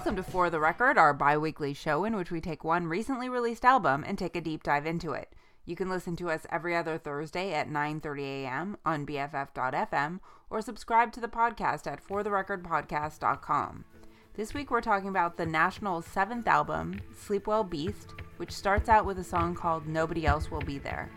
Welcome to For the Record, our bi weekly show in which we take one recently released album and take a deep dive into it. You can listen to us every other Thursday at 9:30 a.m. on BFF.fm or subscribe to the podcast at fortherecordpodcast.com. This week we're talking about the National's seventh album, Sleep Well Beast, which starts out with a song called Nobody Else Will Be There.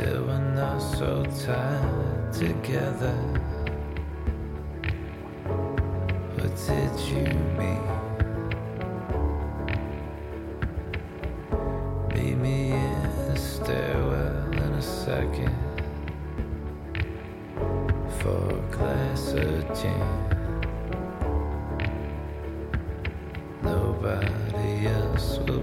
Said we're not so tied together. What did you mean? Meet me in the stairwell in a second for a glass of gin. Nobody else will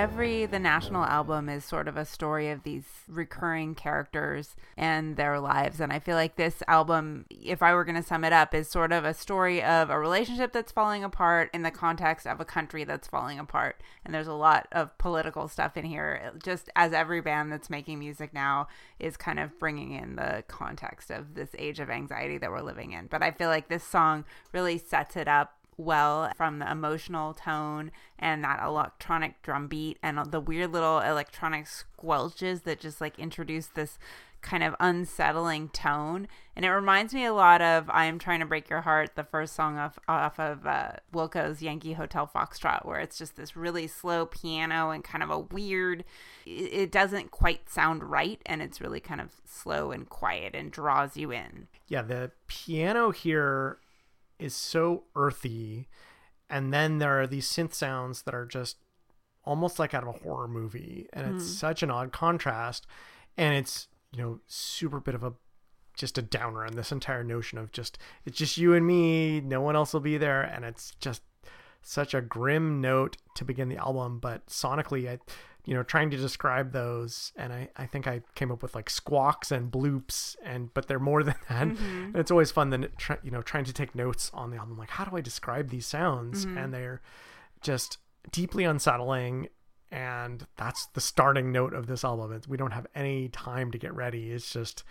Every The National album is sort of a story of these recurring characters and their lives. And I feel like this album, if I were going to sum it up, is sort of a story of a relationship that's falling apart in the context of a country that's falling apart. And there's a lot of political stuff in here, just as every band that's making music now is kind of bringing in the context of this age of anxiety that we're living in. But I feel like this song really sets it up well from the emotional tone and that electronic drum beat and the weird little electronic squelches that just like introduce this kind of unsettling tone. And it reminds me a lot of I am trying to break your heart the first song off off of uh, Wilco's Yankee Hotel Foxtrot where it's just this really slow piano and kind of a weird it it doesn't quite sound right and it's really kind of slow and quiet and draws you in. Yeah, the piano here is so earthy, and then there are these synth sounds that are just almost like out of a horror movie, and it's hmm. such an odd contrast, and it's you know super bit of a just a downer on this entire notion of just it's just you and me, no one else will be there, and it's just such a grim note to begin the album, but sonically, I you know trying to describe those and I, I think i came up with like squawks and bloops and but they're more than that. And it's always fun then try, you know trying to take notes on the album like how do i describe these sounds? Mm-hmm. And they're just deeply unsettling and that's the starting note of this album. It's, we don't have any time to get ready. It's just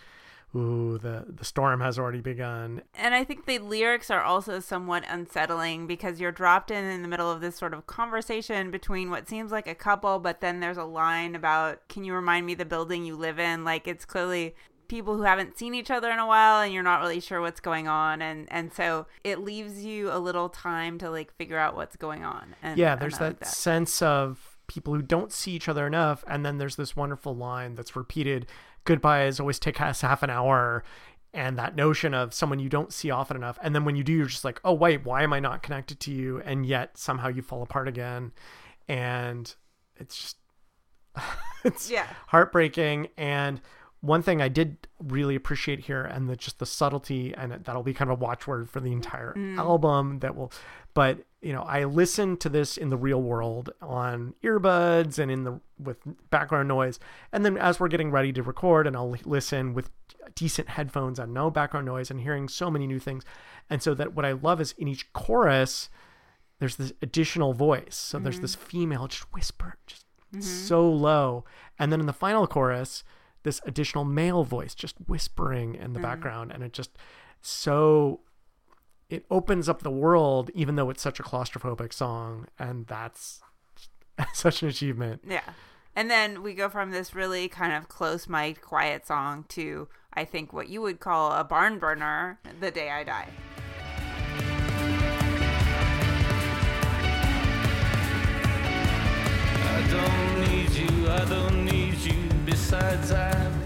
ooh the the storm has already begun. And I think the lyrics are also somewhat unsettling because you're dropped in in the middle of this sort of conversation between what seems like a couple, but then there's a line about, can you remind me the building you live in? Like it's clearly people who haven't seen each other in a while and you're not really sure what's going on. And and so it leaves you a little time to like figure out what's going on and yeah there's that, like that. sense of people who don't see each other enough. And then there's this wonderful line that's repeated goodbyes always take us half an hour and that notion of someone you don't see often enough and then when you do you're just like oh wait why am i not connected to you and yet somehow you fall apart again and it's just it's Yeah. heartbreaking and one thing I did really appreciate here, and the, just the subtlety, and it- that'll be kind of a watchword for the entire mm. album. That will, but you know, I listen to this in the real world on earbuds and in the with background noise, and then as we're getting ready to record, and I'll listen with decent headphones and no background noise, and hearing so many new things, and so that what I love is in each chorus, there's this additional voice. So there's mm-hmm. this female just whisper, just mm-hmm. so low. And then in the final chorus, this additional male voice just whispering in the mm-hmm. background. And it just so it opens up the world even though it's such a claustrophobic song and that's such an achievement. Yeah. And then we go from this really kind of close mic quiet song to i think what you would call a barn burner the day i die. I don't need you, I don't need you, besides I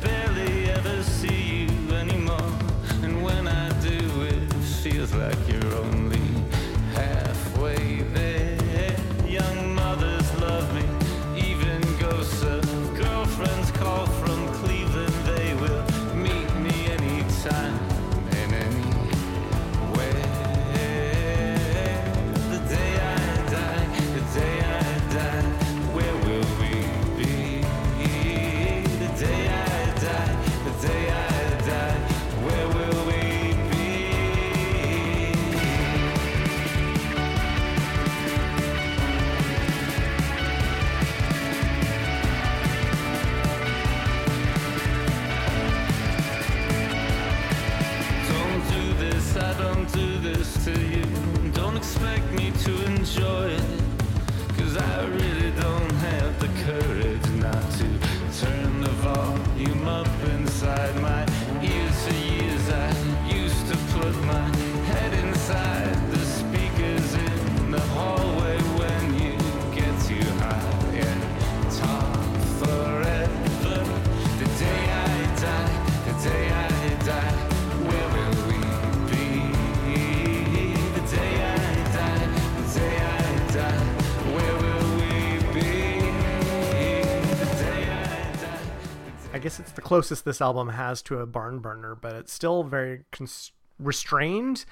closest this album has to a barn burner, but it's still very cons- restrained.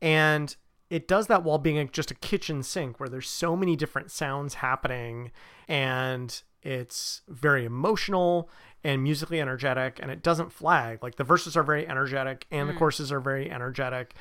And it does that while being a, just a kitchen sink where there's so many different sounds happening and it's very emotional and musically energetic and it doesn't flag. Like the verses are very energetic and the mm. choruses are very energetic.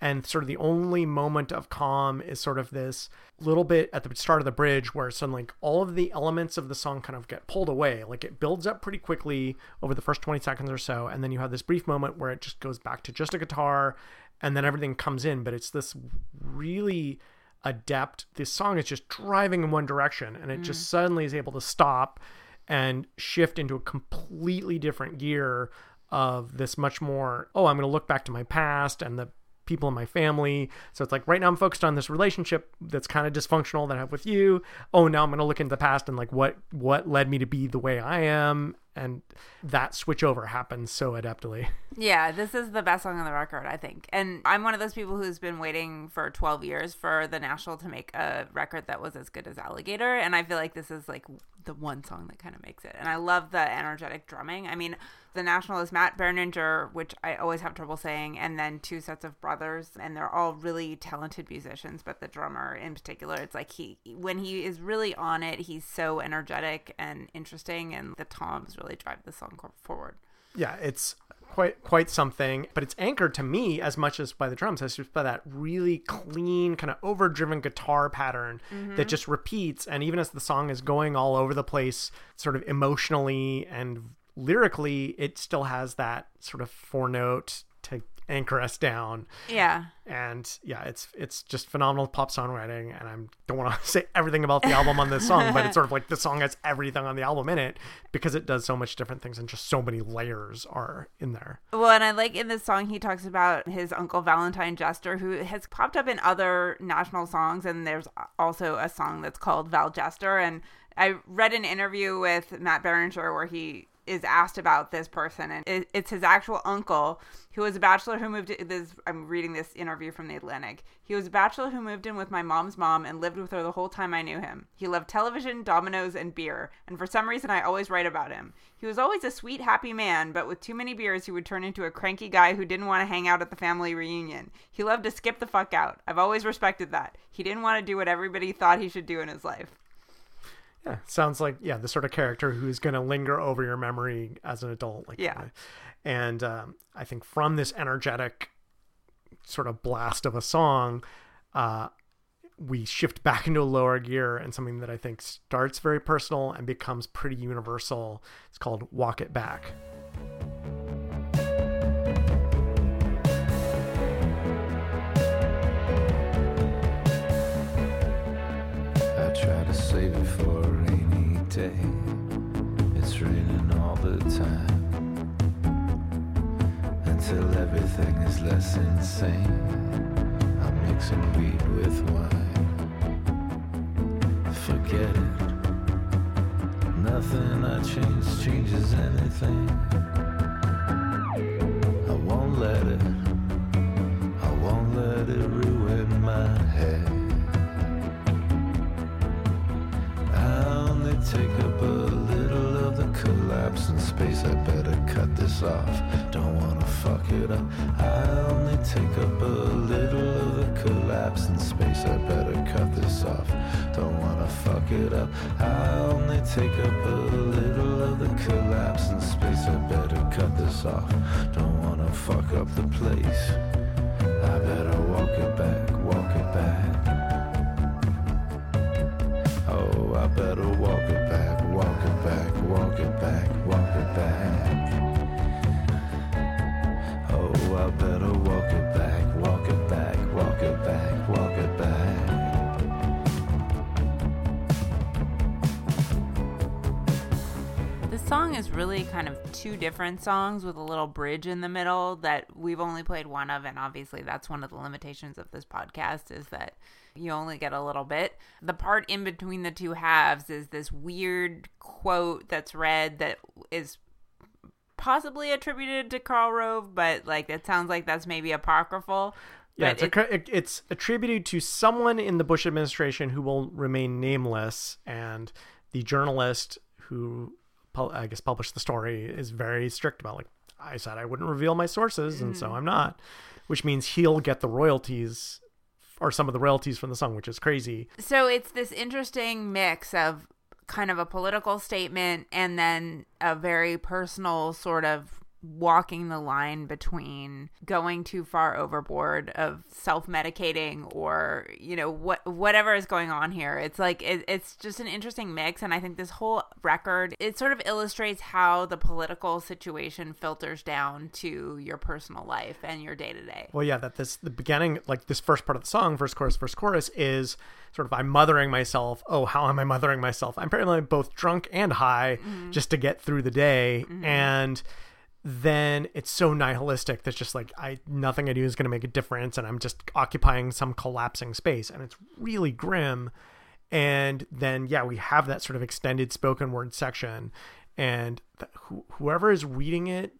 And sort of the only moment of calm is sort of this little bit at the start of the bridge where suddenly all of the elements of the song kind of get pulled away. Like it builds up pretty quickly over the first 20 seconds or so. And then you have this brief moment where it just goes back to just a guitar and then everything comes in. But it's this really adept. This song is just driving in one direction and it just mm. suddenly is able to stop and shift into a completely different gear of this much more, oh, I'm going to look back to my past and the people in my family. So it's like right now I'm focused on this relationship that's kind of dysfunctional that I have with you. Oh, now I'm going to look into the past and like what what led me to be the way I am and that switch over happens so adeptly. Yeah, this is the best song on the record, I think. And I'm one of those people who's been waiting for 12 years for the National to make a record that was as good as Alligator. And I feel like this is like the one song that kind of makes it. And I love the energetic drumming. I mean, the National is Matt Berninger, which I always have trouble saying, and then two sets of brothers. And they're all really talented musicians, but the drummer in particular, it's like he, when he is really on it, he's so energetic and interesting. And the toms really drive the song forward. Yeah, it's quite quite something, but it's anchored to me as much as by the drums, as just by that really clean, kind of overdriven guitar pattern that mm-hmm. just repeats. And even as the song is going all over the place, sort of emotionally and lyrically, it still has that sort of four note to anchor us down. Yeah. And yeah, it's it's just phenomenal pop songwriting. And I don't want to say everything about the album on this song, but it's sort of like the song has everything on the album in it because it does so much different things and just so many layers are in there. Well, and I like in this song he talks about his uncle Valentine Jester, who has popped up in other national songs, and there's also a song that's called Val Jester. And I read an interview with Matt Berninger where he is asked about this person, and it, it's his actual uncle who was a bachelor who moved. In, This I'm reading this interview from the Atlantic. He was a bachelor who moved in with my mom's mom and lived with her the whole time I knew him. He loved television, dominoes, and beer, and for some reason I always write about him. He was always a sweet, happy man, but with too many beers, he would turn into a cranky guy who didn't want to hang out at the family reunion. He loved to skip the fuck out. I've always respected that. He didn't want to do what everybody thought he should do in his life. Yeah, sounds like yeah, the sort of character who's going to linger over your memory as an adult. Like Yeah. and um, I think from this energetic sort of blast of a song, uh, we shift back into a lower gear and something that I think starts very personal and becomes pretty universal. It's called "Walk It Back." Until everything is less insane. I'm mixing weed with wine. Forget it. Nothing I change changes anything. I won't let it, I won't let it ruin my head. I only take up a little of the collapse in space. I better cut this off. It up. I only take up a little of the collapse in space. I better cut this off. Don't wanna fuck it up. I only take up a little of the collapse in space. I better cut this off. Don't wanna fuck up the place. Song is really kind of two different songs with a little bridge in the middle that we've only played one of, and obviously that's one of the limitations of this podcast is that you only get a little bit. The part in between the two halves is this weird quote that's read that is possibly attributed to Karl Rove, but like it sounds like that's maybe apocryphal. Yeah, it's, a it- it's attributed to someone in the Bush administration who will remain nameless, and the journalist who, pu- I guess, published the story is very strict about like I said I wouldn't reveal my sources, and so mm. I'm not, which means he'll get the royalties or some of the royalties from the song, which is crazy. so it's this interesting mix of kind of a political statement and then a very personal sort of walking the line between going too far overboard of self-medicating or you know what whatever is going on here. It's like it, it's just an interesting mix. And i think this whole record it sort of illustrates how the political situation filters down to your personal life and your day-to-day. Well, yeah, that this the beginning, like this first part of the song, first chorus, first chorus, is sort of I'm mothering myself. Oh, how am I mothering myself? I'm apparently both drunk and high mm-hmm. just to get through the day, mm-hmm. and then it's so nihilistic that's just like I nothing I do is going to make a difference, and I'm just occupying some collapsing space, and it's really grim. And then yeah, we have that sort of extended spoken word section, and th- who whoever is reading it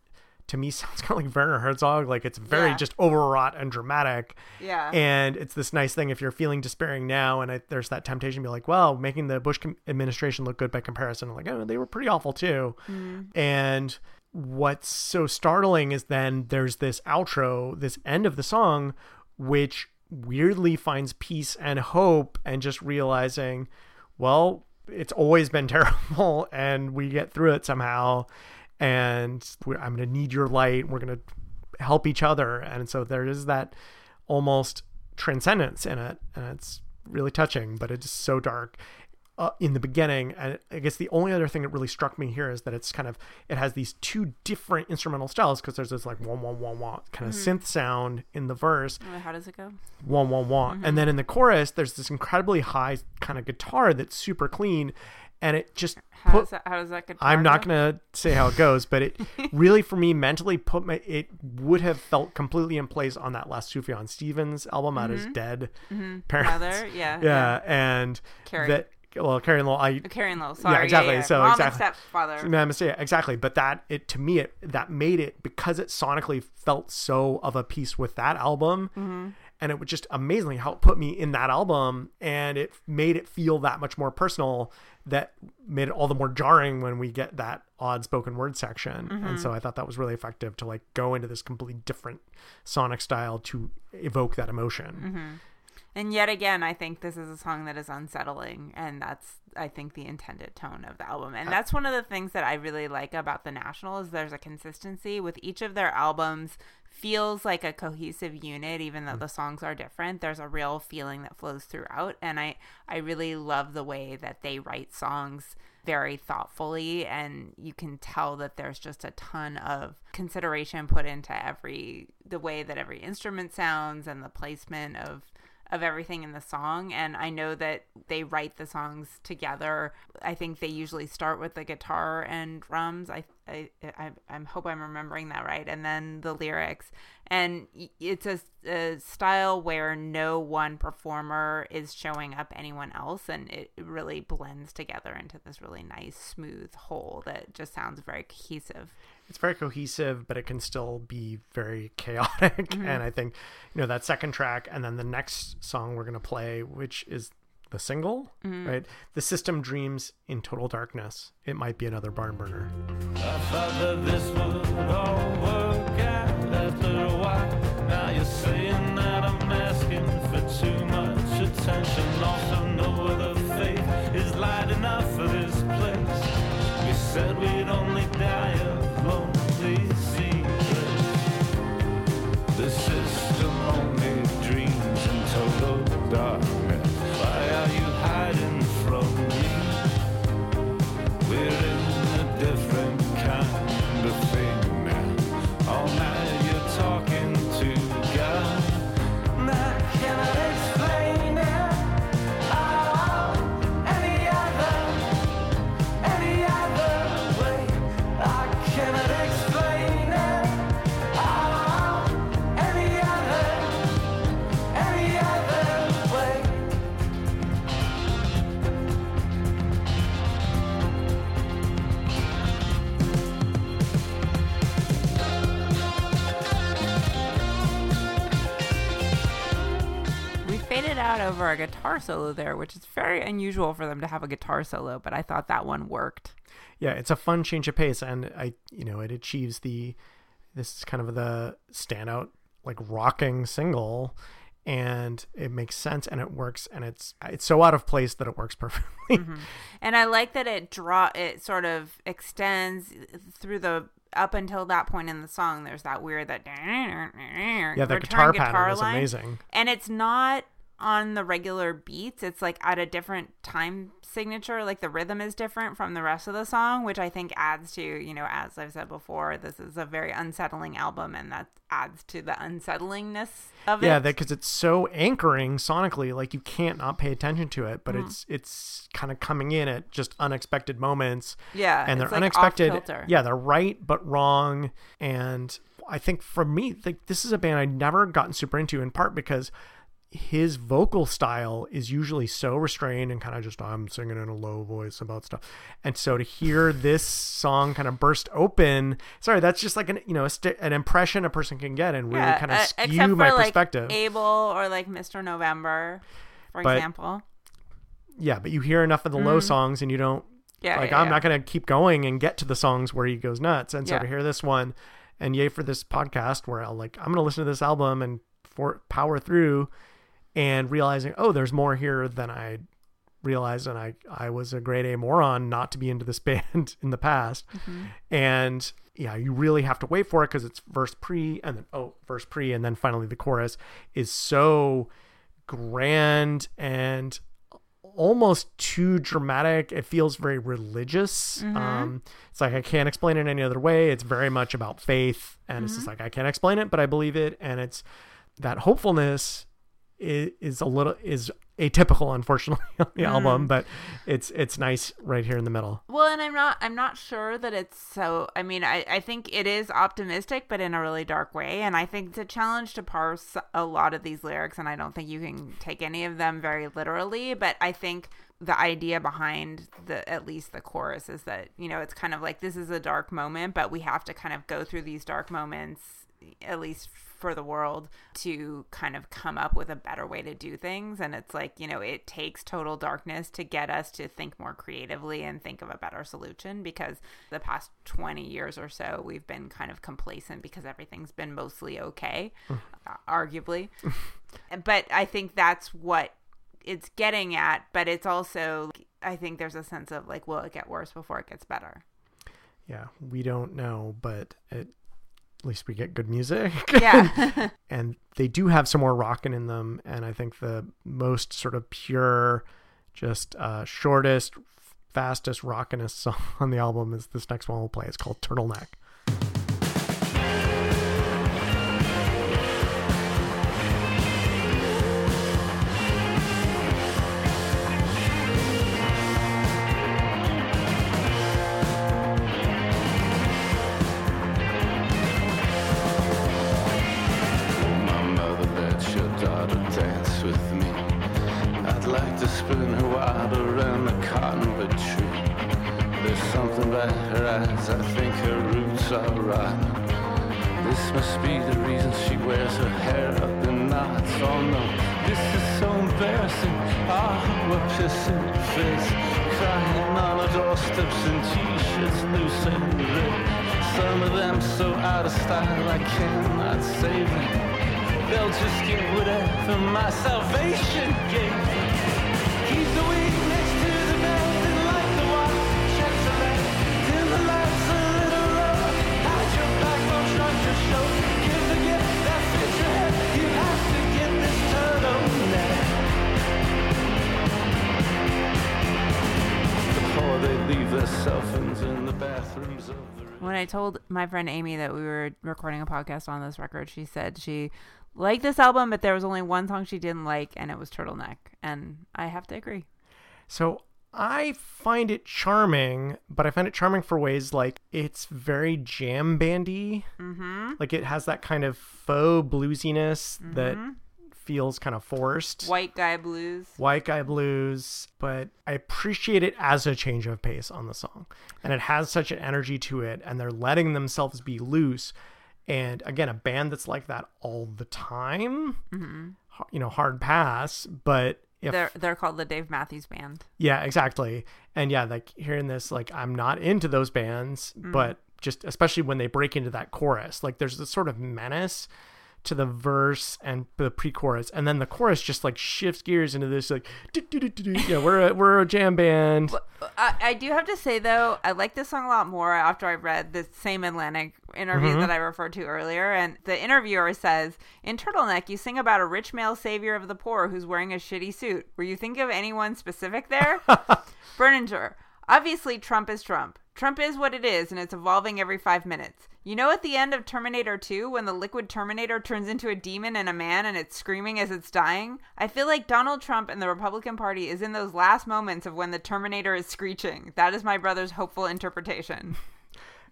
to me sounds kind of like Werner Herzog. Like it's very Yeah. just overwrought and dramatic. Yeah. And it's this nice thing if you're feeling despairing now, and I, there's that temptation to be like, well, making the Bush administration look good by comparison. I'm Like, oh, they were pretty awful too. Mm. And what's so startling is then there's this outro, this end of the song, which weirdly finds peace and hope, and just realizing, well, it's always been terrible, and we get through it somehow. And I'm going to need your light. We're going to help each other. And so there is that almost transcendence in it. And it's really touching, but it's so dark. Uh, in the beginning, and I guess the only other thing that really struck me here is that it's kind of it has these two different instrumental styles because there's this like wah wah wah wah kind of mm-hmm. synth sound in the verse, how does it go? Wah wah wah, and mm-hmm. then in the chorus there's this incredibly high kind of guitar that's super clean, and it just how put does that how does that guitar I'm not go? gonna say how it goes, but it really for me mentally put my it would have felt completely in place on that last Sufjan Stevens album out his mm-hmm. dead parents. Brother, yeah, yeah, and Carrie. that well Carrie Law I Carrying low. Sorry. exactly, Yeah, yeah. so Mom exactly. and stepfather. no, mistake exactly, but that it to me it that made it because it sonically felt so of a piece with that album. Mm-hmm. And it was just amazingly how it put me in that album, and it made it feel that much more personal. That made it all the more jarring when we get that odd spoken word section. Mm-hmm. And so I thought that was really effective to like go into this completely different sonic style to evoke that emotion. Mm-hmm. And yet again, I think this is a song that is unsettling, and that's I think the intended tone of the album. And uh, that's one of the things that I really like about the National is there's a consistency with each of their albums. Feels like a cohesive unit even though mm. the songs are different. There's a real feeling that flows throughout and i i really love the way that they write songs very thoughtfully and you can tell that there's just a ton of consideration put into every the way that every instrument sounds and the placement of of everything in the song and I know that they write the songs together. I think they usually start with the guitar and drums. I I, I I hope I'm remembering that right. And then the lyrics, and it's a, a style where no one performer is showing up anyone else, and it really blends together into this really nice, smooth whole that just sounds very cohesive. It's very cohesive, but it can still be very chaotic. Mm-hmm. And I think, you know, that second track, and then the next song we're gonna play, which is the single, mm-hmm. right? The system dreams in total darkness. It might be another barn burner. I thought that this would all work out after a while. Now you're saying that I'm asking for too much attention. Also, over a guitar solo there, which is very unusual for them to have a guitar solo, but I thought that one worked. Yeah, it's a fun change of pace and I you know, it achieves the this is kind of the standout like rocking single and it makes sense and it works and it's it's so out of place that it works perfectly. Mm-hmm. And I like that it draw it sort of extends through the up until that point in the song there's that weird that yeah the guitar, guitar pattern is amazing and it's not on the regular beats it's like at a different time signature like the rhythm is different from the rest of the song which i think adds to you know as i've said before this is a very unsettling album and that adds to the unsettlingness of yeah, it. yeah because it's so anchoring sonically like you can't not pay attention to it but mm-hmm. it's it's kind of coming in at just unexpected moments. Yeah and they're like unexpected. yeah they're right but wrong and i think for me like this is a band i'd never gotten super into in part because his vocal style is usually so restrained and kind of just I'm singing in a low voice about stuff. And so to hear this song kind of burst open, sorry, that's just like an you know a st- an impression a person can get and really yeah, kind of uh, skew my like perspective. Abel or like Mr. November, for but, example. Yeah, but you hear enough of the mm-hmm. low songs and you don't. Yeah, like yeah, I'm yeah. not gonna keep going and get to the songs where he goes nuts. And so to hear this one, and yay for this podcast where I'll like I'm gonna listen to this album and for power through and realizing, oh, there's more here than I realized. And I, I was a grade A moron not to be into this band in the past. Mm-hmm. And yeah, you really have to wait for it because it's verse pre and then, oh, verse pre. And then finally the chorus is so grand and almost too dramatic. It feels very religious. Mm-hmm. Um, it's like I can't explain it any other way. It's very much about faith, and mm-hmm. it's just like I can't explain it, but I believe it, and it's that hopefulness is a little is atypical unfortunately on the mm. album but it's it's nice right here in the middle. Well and i'm not i'm not sure that it's so i mean i i think it is optimistic but in a really dark way. And i think it's a challenge to parse a lot of these lyrics and i don't think you can take any of them very literally. But i think the idea behind the at least the chorus is that you know it's kind of like this is a dark moment but we have to kind of go through these dark moments at least for the world to kind of come up with a better way to do things. And it's like, you know, it takes total darkness to get us to think more creatively and think of a better solution because the past 20 years or so, we've been kind of complacent because everything's been mostly okay, arguably. but I think that's what it's getting at. But it's also, I think there's a sense of like, will it get worse before it gets better? Yeah, we don't know, but it least we get good music. Yeah. and they do have some more rocking in them. And I think the most sort of pure, just uh, shortest, fastest, rockinest song on the album is this next one we'll play. It's called Turtleneck. This must be the reason she wears her hair up in knots. Oh no, this is so embarrassing. Ah, we're pissing fits, crying on our doorsteps in t-shirts, loose and ripped. Some of them so out of style I cannot save them. They'll just get whatever my salvation gave. Keep the weak When I told my friend Amy that we were recording a podcast on this record, she said she liked this album, but there was only one song she didn't like, and it was Turtleneck. And I have to agree. So I find it charming, but I find it charming for ways like it's very jam bandy. Mm-hmm. Like it has that kind of faux bluesiness that feels kind of forced. White Guy Blues. White Guy Blues, but I appreciate it as a change of pace on the song. And it has such an energy to it, and they're letting themselves be loose. And again, a band that's like that all the time, mm-hmm. h- you know, hard pass, but if They're they're called the Dave Matthews Band. yeah, exactly. And yeah, like hearing this, like I'm not into those bands, mm. but just especially when they break into that chorus, like there's this sort of menace to the verse and the pre-chorus, and then the chorus just like shifts gears into this like, yeah, we're a, we're a jam band. I, I do have to say though, I like this song a lot more after I read the same Atlantic interview Mm-hmm. that I referred to earlier. And the interviewer says, "In Turtleneck, you sing about a rich male savior of the poor who's wearing a shitty suit. Were you thinking of anyone specific there?" Berninger. Obviously, Trump is Trump. Trump is what it is, and it's evolving every five minutes. You know, at the end of Terminator 2, when the liquid Terminator turns into a demon and a man and it's screaming as it's dying? I feel like Donald Trump and the Republican Party is in those last moments of when the Terminator is screeching. That is my brother's hopeful interpretation.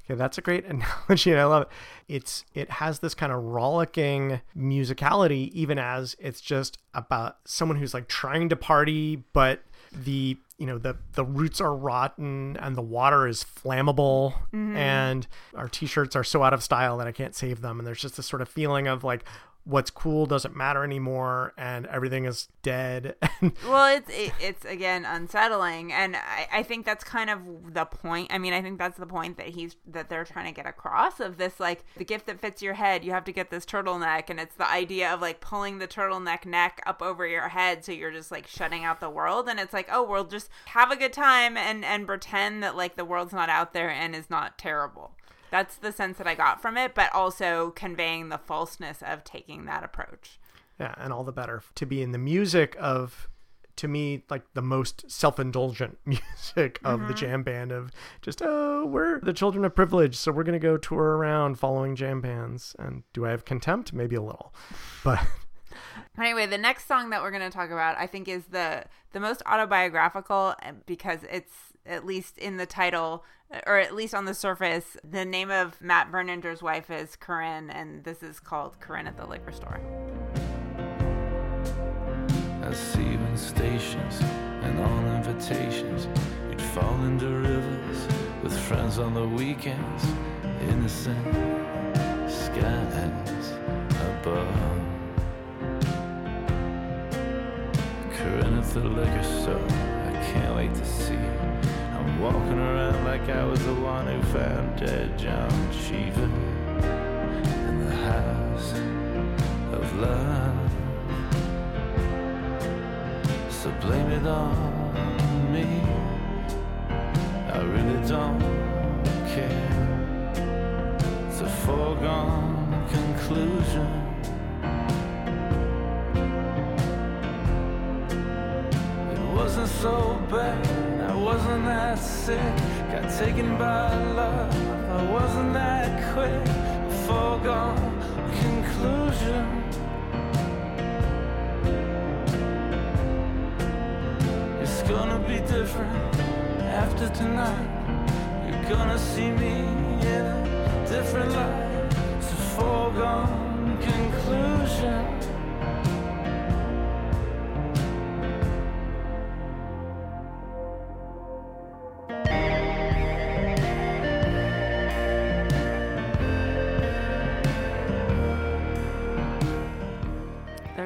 Okay, that's a great analogy. and I love it. It's it has this kind of rollicking musicality, even as it's just about someone who's like trying to party, but the you know the the roots are rotten and the water is flammable, mm-hmm. and our t-shirts are so out of style that I can't save them. And there's just this sort of feeling of like what's cool doesn't matter anymore, and everything is dead. Well, it's it, it's again unsettling, and I, I think that's kind of the point. I mean, I think that's the point that he's that they're trying to get across of this like the gift that fits your head. You have to get this turtleneck, and it's the idea of like pulling the turtleneck neck up over your head, so you're just like shutting out the world. And it's like, oh, we'll just have a good time and and pretend that like the world's not out there and is not terrible. That's the sense that I got from it, but also conveying the falseness of taking that approach. Yeah, and all the better to be in the music of, to me, like the most self indulgent music of the jam band of just, oh, we're the children of privilege, so we're going to go tour around following jam bands. And do I have contempt? Maybe a little. But Anyway, the next song that we're going to talk about, I think, is the the most autobiographical uh, because it's at least in the title, or at least on the surface, the name of Matt Berninger's wife is Corinne, and this is called Corinne at the liquor store. Stations and on invitations. You'd fall into rivers with friends on the weekends. Innocent skies above. Corinne at the liquor store. I can't wait to see you. Walking around like I was the one who found dead John Cheever in the house of love. So blame it on me. I really don't care. It's a foregone conclusion. It wasn't so bad. Wasn't that sick. Got taken by love. I wasn't that quick. A foregone conclusion. It's gonna be different after tonight. You're gonna see me in a different light. It's a foregone conclusion.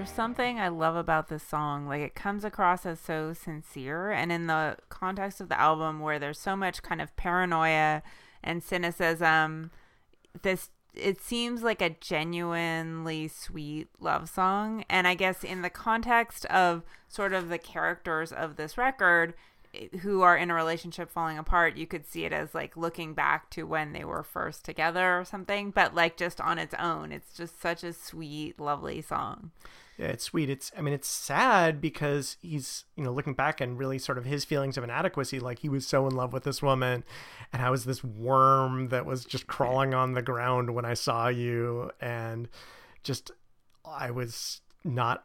Something I love about this song. Like it comes across as so sincere, and in the context of the album, where there's so much kind of paranoia and cynicism, this it seems like a genuinely sweet love song. And I guess in the context of sort of the characters of this record who are in a relationship falling apart, you could see it as like looking back to when they were first together or something, but like just on its own. It's just such a sweet, lovely song. Yeah, it's sweet. It's I mean it's sad because he's, you know, looking back and really sort of his feelings of inadequacy, like he was so in love with this woman and I was this worm that was just crawling on the ground when I saw you and just I was not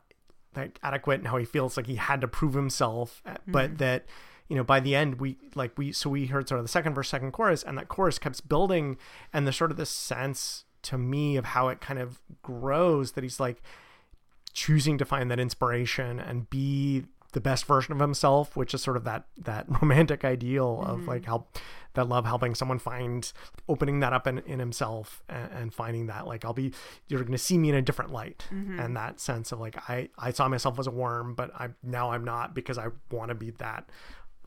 like adequate and how he feels like he had to prove himself, mm-hmm. but that you know by the end we like we so we heard sort of the second verse second chorus and that chorus kept building and the sort of this sense to me of how it kind of grows that he's like choosing to find that inspiration and be the best version of himself, which is sort of that that romantic ideal mm-hmm. of like help that love helping someone find opening that up in, in himself and, and finding that like I'll be you're going to see me in a different light mm-hmm. and that sense of like I I saw myself as a worm but I now I'm not because I want to be that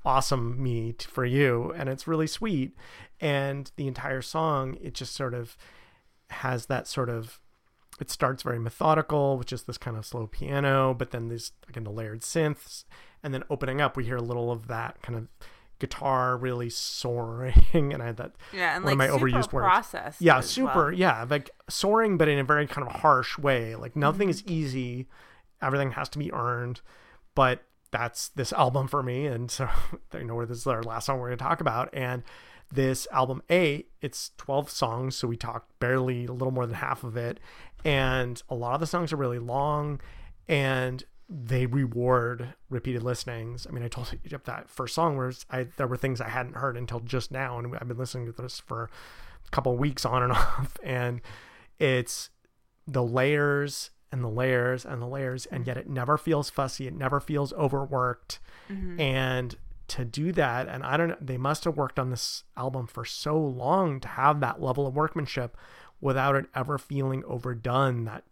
awesome me t- for you and it's really sweet and the entire song it just sort of has that sort of it starts very methodical with just this kind of slow piano, but then these again the layered synths, and then opening up, we hear a little of that kind of guitar really soaring, and I had that yeah, and one like of my overused words. Yeah, super. Well. Yeah, like soaring, but in a very kind of harsh way. Like nothing mm-hmm. is easy. Everything has to be earned, but that's this album for me, and so you know this is our last song we're going to talk about, and this album A, it's 12 songs, so we talked barely a little more than half of it, and a lot of the songs are really long and they reward repeated listenings. I mean, I told you that first song where I there were things I hadn't heard until just now, and I've been listening to this for a couple weeks on and off, and it's the layers and the layers and the layers, and yet it never feels fussy. It never feels overworked, mm-hmm. and to do that, and I don't know, they must have worked on this album for so long to have that level of workmanship without it ever feeling overdone that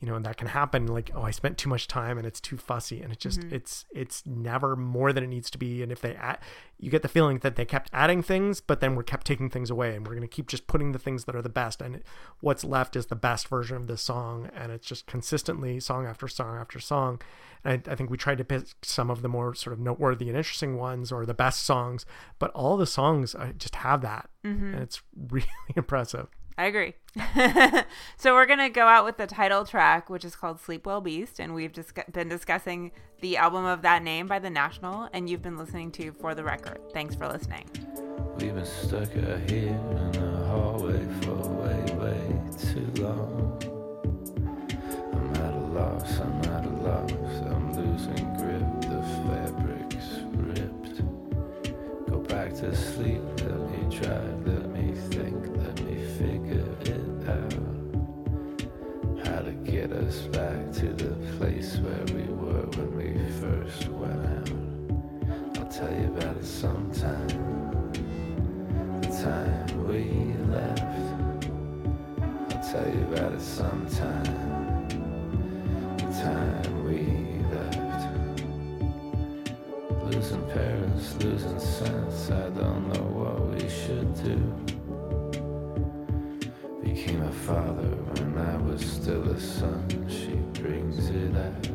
you know that can happen like oh i spent too much time and it's too fussy and it just mm-hmm. it's it's never more than it needs to be. And if they add you get the feeling that they kept adding things but then we're kept taking things away and we're going to keep just putting the things that are the best. And what's left is the best version of this song. And it's just consistently song after song after song. And I, I think we tried to pick some of the more sort of noteworthy and interesting ones or the best songs but all the songs just have that. Mm-hmm. and it's really impressive I agree. so we're gonna go out with the title track, which is called "Sleep Well Beast," and we've just been discussing the album of that name by the National, and you've been listening to For the Record. Thanks for listening. We've been stuck out here in the hallway for way, way too long. I'm at a loss. I'm at a loss. I'm losing grip. The fabric's ripped. Go back to sleep. Let me drive. Tell you about it sometime. The time we left. Losing parents, losing sense. I don't know what we should do became a father when I was still a son. She brings it out